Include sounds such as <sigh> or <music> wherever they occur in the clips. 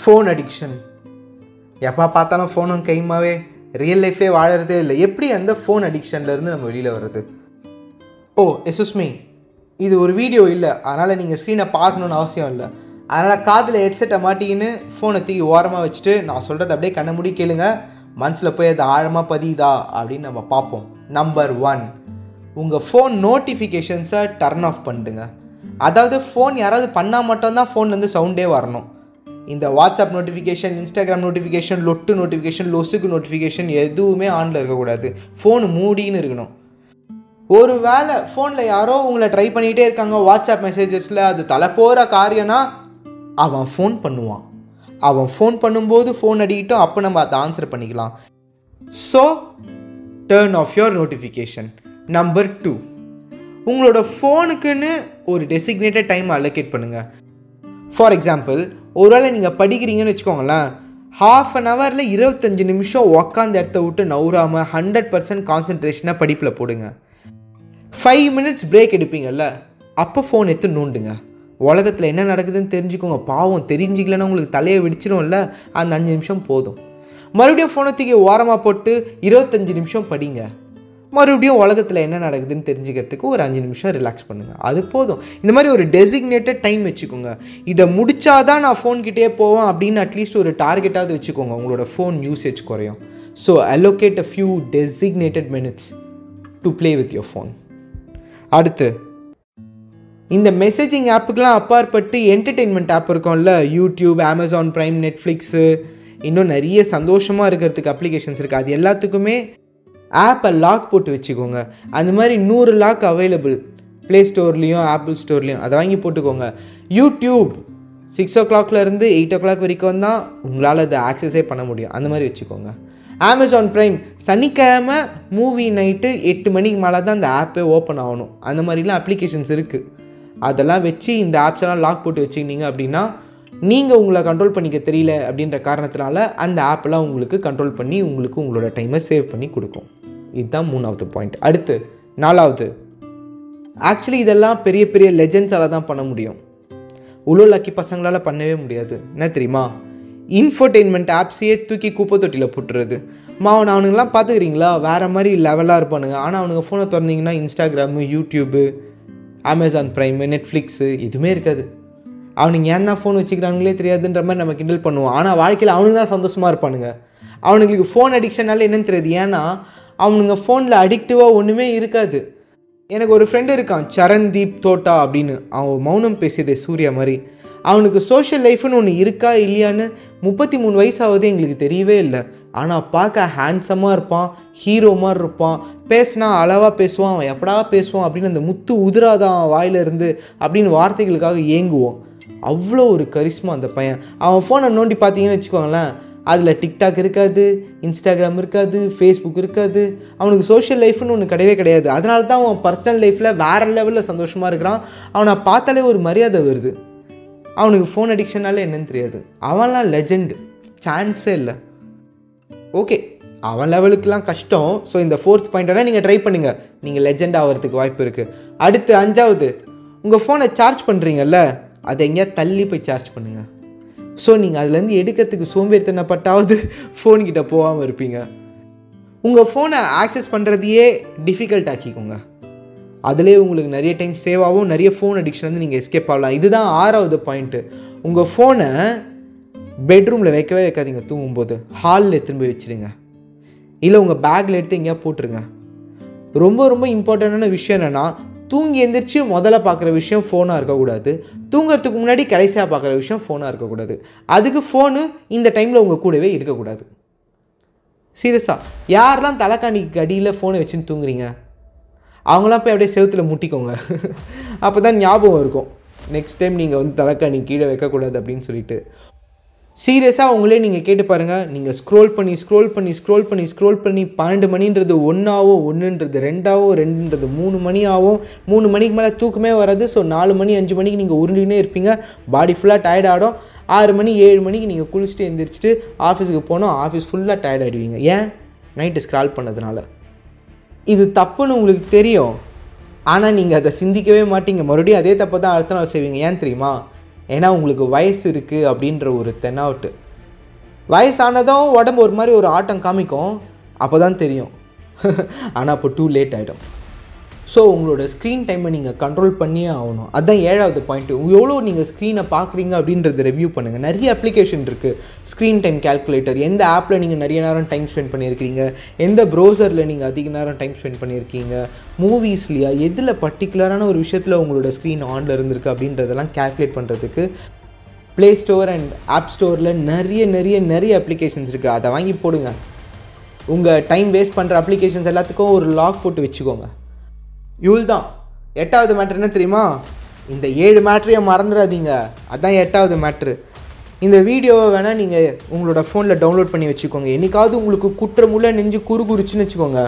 Phone addiction எப்போ பார்த்தாலும் ஃபோனும் கைமாவே ரியல் லைஃப்லேயே வாழறதே இல்லை. எப்படி அந்த ஃபோன் அடிக்ஷன்லேருந்து நம்ம வெளியில் வர்றது? ஓ எசுஸ்மி இது ஒரு வீடியோ இல்லை. அதனால் நீங்கள் ஸ்க்ரீனை பார்க்கணுன்னு அவசியம் இல்லை. அதனால் காதில் ஹெட்செட்டை மாட்டிக்கின்னு ஃபோனை தூக்கி ஓரமாக வச்சுட்டு நான் சொல்கிறத அப்படியே கண்ண மூடி கேளுங்க. மனசில் போய் அது ஆழமாக பதியுதா அப்படின்னு நம்ம பார்ப்போம். நம்பர் ஒன் உங்கள் ஃபோன் நோட்டிஃபிகேஷன்ஸை டர்ன் ஆஃப் பண்ணிடுங்க. அதாவது ஃபோன் யாராவது பண்ணால் மட்டும்தான் ஃபோன்லேருந்து சவுண்டே வரணும். இந்த வாட்ஸ்அப் நோட்டிஃபிகேஷன் இன்ஸ்டாகிராம் நோட்டிஃபிகேஷன் லொட்டு நோட்டிஃபிகேஷன் லொசுக்கு நோட்டிஃபிகேஷன் எதுவுமே ஆனில் இருக்கக்கூடாது. ஃபோன் மூடின்னு இருக்கணும். ஒரு வேளை ஃபோனில் யாரோ உங்களை ட்ரை பண்ணிகிட்டே இருக்காங்க வாட்ஸ்அப் மெசேஜஸில் அது தலை போகிற காரியம்னா அவன் ஃபோன் பண்ணுவான். அவன் ஃபோன் பண்ணும்போது ஃபோன் அடிக்கிட்டோம் அப்போ நம்ம அதை ஆன்சர் பண்ணிக்கலாம். So turn off your notification number two உங்களோட ஃபோனுக்குன்னு ஒரு டெசிக்னேட்டட் டைம் அலோகேட் பண்ணுங்கள் ஃபார் எக்ஸாம்பிள் ஒருவேளை நீங்கள் படிக்கிறீங்கன்னு வச்சுக்கோங்களேன் ஹாஃப் அன் ஹவரில் இருபத்தஞ்சு நிமிஷம் உக்காந்த இடத்த விட்டு நவுறாமல் ஹண்ட்ரட் பர்சன்ட் கான்சன்ட்ரேஷனாக படிப்பில் போடுங்க. ஃபைவ் மினிட்ஸ் பிரேக் எடுப்பீங்கல்ல அப்போ ஃபோன் எடுத்து நோண்டுங்க. உலகத்தில் என்ன நடக்குதுன்னு தெரிஞ்சுக்கோங்க. பாவம் தெரிஞ்சிக்கலன்னா உங்களுக்கு தலையை வெடிச்சிடும்ல அந்த அஞ்சு நிமிஷம் போதும். மறுபடியும் ஃபோனை தூக்கி ஓரமாக போட்டு இருபத்தஞ்சு நிமிஷம் படிங்க. மறுபடியும் உலகத்தில் என்ன நடக்குதுன்னு தெரிஞ்சுக்கிறதுக்கு ஒரு அஞ்சு நிமிஷம் ரிலாக்ஸ் பண்ணுங்கள் அது போதும். இந்த மாதிரி ஒரு டெசிக்னேட்டட் டைம் வச்சுக்கோங்க. இதை முடிச்சாதான் நான் ஃபோன்கிட்டே போவேன் அப்படின்னு அட்லீஸ்ட் ஒரு டார்கெட்டாவது வச்சுக்கோங்க. உங்களோட ஃபோன் யூசேஜ் குறையும். So allocate a few designated minutes to play with your phone அடுத்து இந்த மெசேஜிங் ஆப்புக்கெலாம் அப்பாற்பட்டு என்டர்டெயின்மெண்ட் ஆப் இருக்கும்ல. யூடியூப் அமேசான் ப்ரைம் நெட்ஃப்ளிக்ஸு இன்னும் நிறைய சந்தோஷமாக இருக்கிறதுக்கு அப்ளிகேஷன்ஸ் இருக்குது அது எல்லாத்துக்குமே ஆப்பை லாக் போட்டு வச்சுக்கோங்க. அந்த மாதிரி நூறு லாக் அவைலபிள் ப்ளே ஸ்டோர்லேயும் ஆப்பிள் ஸ்டோர்லேயும் அதை வாங்கி போட்டுக்கோங்க. யூடியூப் சிக்ஸ் ஓ கிளாக்லேருந்து எயிட் ஓ கிளாக் வரைக்கும் தான் உங்களால் அதை ஆக்சஸே பண்ண முடியும். அந்த மாதிரி வச்சுக்கோங்க. அமேசான் ப்ரைம் சனிக்கிழமை மூவி நைட்டு எட்டு மணிக்கு மேலே தான் அந்த ஆப்பே ஓப்பன் ஆகணும். அந்த மாதிரிலாம் அப்ளிகேஷன்ஸ் இருக்குது அதெல்லாம் வச்சு இந்த ஆப்ஸ் எல்லாம் லாக் போட்டு வச்சுக்கிட்டீங்க அப்படின்னா நீங்கள் உங்களை கண்ட்ரோல் பண்ணிக்க தெரியல அப்படின்ற காரணத்தினால அந்த ஆப்பெல்லாம் உங்களுக்கு கண்ட்ரோல் பண்ணி உங்களுக்கு உங்களோட டைமை சேவ் பண்ணி கொடுக்கும். இதுதான் மூணாவது பாயிண்ட் அடுத்து நாலாவது. ஆக்சுவலி இதெல்லாம் பெரிய பெரிய லெஜெண்ட்ஸால் தான் பண்ண முடியும். உள்ளூர் லக்கி பசங்களால் பண்ணவே முடியாது. என்ன தெரியுமா? இன்ஃபர்டெயின்மெண்ட் ஆப்ஸையே தூக்கி குப்பை தொட்டியில் போட்டுறது. மாவன் அவனுங்கெல்லாம் பார்த்துக்கிறீங்களா? வேறு மாதிரி லெவலாக இருப்பானுங்க. ஆனால் அவனுங்க ஃபோனை திறந்தீங்கன்னா Instagram YouTube Amazon Prime Netflix எதுவுமே இருக்காது. அவனுங்க ஏன் தான் ஃபோன் வச்சுக்கிறானுங்களே தெரியாதுன்ற மாதிரி நம்ம கிண்டல் பண்ணுவோம். ஆனால் வாழ்க்கையில் அவனுங்க தான் சந்தோஷமாக இருப்பானுங்க. அவனுங்களுக்கு ஃபோன் அடிக்ஷனால என்னன்னு தெரியாது. ஏன்னா அவனுங்க ஃபோனில் அடிக்டிவாக ஒன்றுமே இருக்காது. எனக்கு ஒரு ஃப்ரெண்டு இருக்கான் சரண்தீப் தோட்டா அப்படின்னு. அவன் மௌனம் பேசியதே சூர்யா மாதிரி. அவனுக்கு சோஷியல் லைஃப்னு ஒன்று இருக்கா இல்லையான்னு முப்பத்தி மூணு வயசாவது எங்களுக்கு தெரியவே இல்லை. ஆனால் பார்க்க ஹேண்ட்ஸமாக இருப்பான் ஹீரோ மாதிரி இருப்பான். பேசினா அளவாக பேசுவான் அவன் எப்படா பேசுவான் அப்படின்னு அந்த முத்து உதிராதான் வாயிலிருந்து அப்படின்னு வார்த்தைகளுக்காக ஏங்குவோம். அவ்வளோ ஒரு கரிஷ்மா அந்த பையன். அவன் ஃபோனை நோண்டி பார்த்தீங்கன்னு வச்சுக்கோங்களேன் அதில் டிக்டாக் இருக்காது இன்ஸ்டாகிராம் இருக்காது ஃபேஸ்புக் இருக்காது. அவனுக்கு சோஷியல் லைஃப்னு ஒன்று கிடையவே கிடையாது. அதனால தான் அவன் பர்சனல் லைஃப்பில் வேறு லெவலில் சந்தோஷமாக இருக்கிறான். அவனை பார்த்தாலே ஒரு மரியாதை வருது. அவனுக்கு ஃபோன் அடிக்ஷனால என்னன்னு தெரியாது. அவன்லாம் லெஜெண்டு சான்ஸே இல்லை. ஓகே அவன் லெவலுக்குலாம் கஷ்டம். ஸோ இந்த ஃபோர்த் பாயிண்டோட நீங்கள் ட்ரை பண்ணுங்கள் நீங்கள் லெஜெண்ட் ஆகிறதுக்கு வாய்ப்பு இருக்குது அடுத்து அஞ்சாவது. உங்கள் ஃபோனை சார்ஜ் பண்ணுறீங்கல்ல அதை எங்கேயா தள்ளி போய் சார்ஜ் பண்ணுங்கள் ஸோ நீங்கள் அதுலேருந்து எடுக்கிறதுக்கு சோம்பேறித்தனப்பட்டாவது ஃபோன்கிட்ட போகாமல் இருப்பீங்க. உங்கள் ஃபோனை ஆக்சஸ் பண்ணுறதையே டிஃபிகல்ட் ஆக்கிக்கோங்க. அதிலே உங்களுக்கு நிறைய டைம் சேவ் ஆகும். நிறைய ஃபோன் அடிக்ஷன் வந்து நீங்கள் எஸ்கேப் ஆகலாம். இதுதான் ஆறாவது பாயிண்ட்டு உங்கள் ஃபோனை பெட்ரூமில் வைக்கவே வைக்காதீங்க. தூங்கும்போது. ஹாலில் எடுத்துன்னு போய் வச்சுருங்க. இல்லை உங்கள் பேக்கில் எடுத்து எங்கேயா போட்டுருங்க. ரொம்ப ரொம்ப இம்பார்ட்டண்டான விஷயம் என்னென்னா தூங்கி எந்திரிச்சு முதல்ல பார்க்குற விஷயம் ஃபோனாக இருக்கக்கூடாது. தூங்குறதுக்கு முன்னாடி கடைசியாக பார்க்குற விஷயம் ஃபோனாக இருக்கக்கூடாது. அதுக்கு ஃபோனு இந்த டைமில் உங்கள் கூடவே இருக்கக்கூடாது. சீரியஸாக யாரெல்லாம் தலைக்காணிக்கு அடியில் ஃபோனை வச்சுன்னு தூங்குறீங்க? அவங்களாம் போய் அப்படியே செவுத்துல முட்டிக்கோங்க. <laughs> அப்போ தான் ஞாபகம் இருக்கும். நெக்ஸ்ட் டைம் நீங்கள் வந்து தலைக்காணி கீழே வைக்கக்கூடாது அப்படின்னு சொல்லிட்டு. சீரியஸாக அவங்களே நீங்கள் கேட்டு பாருங்கள் நீங்கள் ஸ்க்ரோல் பண்ணி ஸ்க்ரோல் பண்ணி ஸ்க்ரோல் பண்ணி ஸ்க்ரோல் பண்ணி பன்னெண்டு மணின்றது ஒன்றாவோ ஒன்றுன்றது ரெண்டாவோ ரெண்டுன்றது மூணு மணி ஆகும் மூணு மணிக்கு மேலே தூக்கமே வராது. ஸோ நாலு மணி அஞ்சு மணிக்கு நீங்கள் உருண்டுக்கினே இருப்பீங்க. பாடி ஃபுல்லாக டயர்ட் ஆகிடும் ஆறு மணி ஏழு மணிக்கு நீங்கள் குளிச்சுட்டு எந்திரிச்சிட்டு ஆஃபீஸுக்கு போனோம் ஆஃபீஸ் ஃபுல்லாக டயர்ட் ஆகிடுவீங்க ஏன்? நைட்டு ஸ்க்ரால் பண்ணதுனால. இது தப்புன்னு உங்களுக்கு தெரியும். ஆனால் நீங்கள் அதை சிந்திக்கவே மாட்டீங்க. மறுபடியும் அதே தப்பை தான் அடுத்த நாள் செய்வீங்க. ஏன் தெரியுமா? ஏன்னா உங்களுக்கு வயசு இருக்குது அப்படின்ற ஒரு தென்னாவட்டு வயசானதும் உடம்பு ஒரு மாதிரி ஒரு ஆட்டம் காமிக்கும். <laughs> அப்போ தான் தெரியும். ஆனால் அப்போ டூ லேட் ஆகிடும் ஸோ உங்களோட ஸ்க்ரீன் டைமை நீங்கள் கண்ட்ரோல் பண்ணியே ஆகணும். அதுதான் ஏழாவது பாயிண்ட்டு எவ்வளோ நீங்கள் ஸ்க்ரீனை பார்க்குறீங்க அப்படின்றத ரிவ்யூ பண்ணுங்கள் நிறைய அப்ளிகேஷன் இருக்குது ஸ்க்ரீன் டைம் கால்குலேட்டர் எந்த ஆப்பில் நீங்கள் நிறைய நேரம் டைம் ஸ்பெண்ட் பண்ணியிருக்கீங்க? எந்த ப்ரௌசரில் நீங்கள் அதிக நேரம் டைம் ஸ்பெண்ட் பண்ணியிருக்கீங்க? மூவிஸ்லையா எதில் பர்டிகுலரான ஒரு விஷயத்தில் உங்களோட ஸ்க்ரீன் ஆனில் இருந்திருக்கு அப்படின்றதெல்லாம் கால்குலேட் பண்ணுறதுக்கு ப்ளே ஸ்டோர் அண்ட் ஆப் ஸ்டோரில் நிறைய நிறைய நிறைய அப்ளிகேஷன்ஸ் இருக்குது அதை வாங்கி போடுங்க. உங்கள் டைம் வேஸ்ட் பண்ணுற அப்ளிகேஷன்ஸ் எல்லாத்துக்கும் ஒரு லாக் போட்டு வச்சுக்கோங்க. யூல் தான் எட்டாவது மேட்ரு என்ன தெரியுமா? இந்த ஏழு மேட்ரையும் மறந்துடாதீங்க. அதான் எட்டாவது மேட்ரு இந்த வீடியோவை வேணால் நீங்கள் உங்களோட ஃபோனில் டவுன்லோட் பண்ணி வச்சுக்கோங்க. என்றைக்காவது உங்களுக்கு குற்றமுள்ள நெஞ்சு குறுகுறுச்சுன்னு வச்சுக்கோங்க.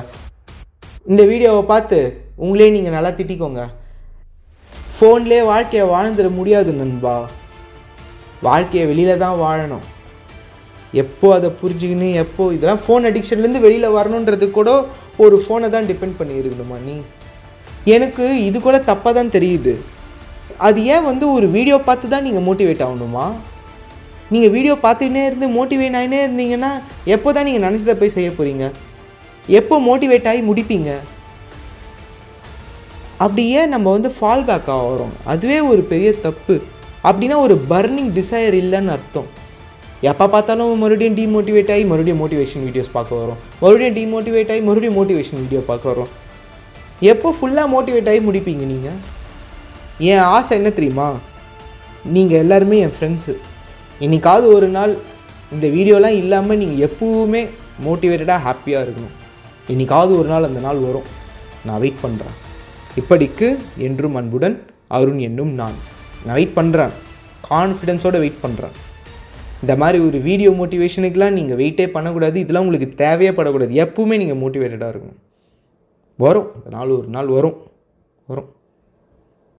இந்த வீடியோவை பார்த்து உங்களே நீங்கள் நல்லா திட்டிக்கோங்க. ஃபோன்லேயே வாழ்க்கையை வாழ்ந்துட முடியாது நண்பா. வாழ்க்கையை வெளியில் தான் வாழணும். எப்போ அதை புரிஞ்சுக்கின்னு எப்போ இதெல்லாம் ஃபோன் அடிக்ஷன்லேருந்து வெளியில் வரணுன்றது கூட ஒரு ஃபோனை தான் டிபெண்ட் பண்ணியிருக்கணுமா நீ? எனக்கு இது கூட தப்பாக தான் தெரியுது. அது ஏன் வந்து ஒரு வீடியோ பார்த்து தான் நீங்கள் மோட்டிவேட் ஆகணுமா? நீங்கள் வீடியோ பார்த்துக்கிட்டே இருந்து மோட்டிவேட் ஆகினே இருந்தீங்கன்னா எப்போ தான் நீங்கள் நினச்சதை போய் செய்ய போகிறீங்க எப்போ மோட்டிவேட் ஆகி முடிப்பீங்க? அப்படியே நம்ம வந்து ஃபால் பேக் ஆகிறோம்? அதுவே ஒரு பெரிய தப்பு. அப்படின்னா ஒரு பர்னிங் டிசையர் இல்லைன்னு அர்த்தம். எப்போ பார்த்தாலும் மறுபடியும் டிமோட்டிவேட் ஆகி மறுபடியும் மோட்டிவேஷன் வீடியோஸ் பார்க்க வரோம். மறுபடியும் டிமோட்டிவேட் ஆகி மறுபடியும் மோட்டிவேஷன் வீடியோ பார்க்க வரோம். எப்போ ஃபுல்லாக மோட்டிவேட் ஆகி முடிப்பீங்க நீங்கள் என் ஆசை என்ன தெரியுமா? நீங்கள் எல்லாருமே என் ஃப்ரெண்ட்ஸு இன்னைக்காவது ஒரு நாள் இந்த வீடியோலாம் இல்லாமல் நீங்கள் எப்பவுமே மோட்டிவேட்டடாக ஹாப்பியாக இருக்கணும். இன்றைக்காவது ஒரு நாள் அந்த நாள் வரும். நான் வெயிட் பண்ணுறேன் இப்படிக்கு என்றும் அன்புடன் அருண் என்னும் நான். நான் வெயிட் பண்ணுறேன் கான்ஃபிடென்ஸோடு வெயிட் பண்ணுறேன் இந்த மாதிரி ஒரு வீடியோ மோட்டிவேஷனுக்கெலாம் நீங்கள் வெயிட்டே பண்ணக்கூடாது. இதெல்லாம் உங்களுக்கு தேவையே படக்கூடாது. எப்பவுமே நீங்கள் மோட்டிவேட்டடாக இருக்கணும். வரும். நாள் ஒரு நாள் வரும். வரும்.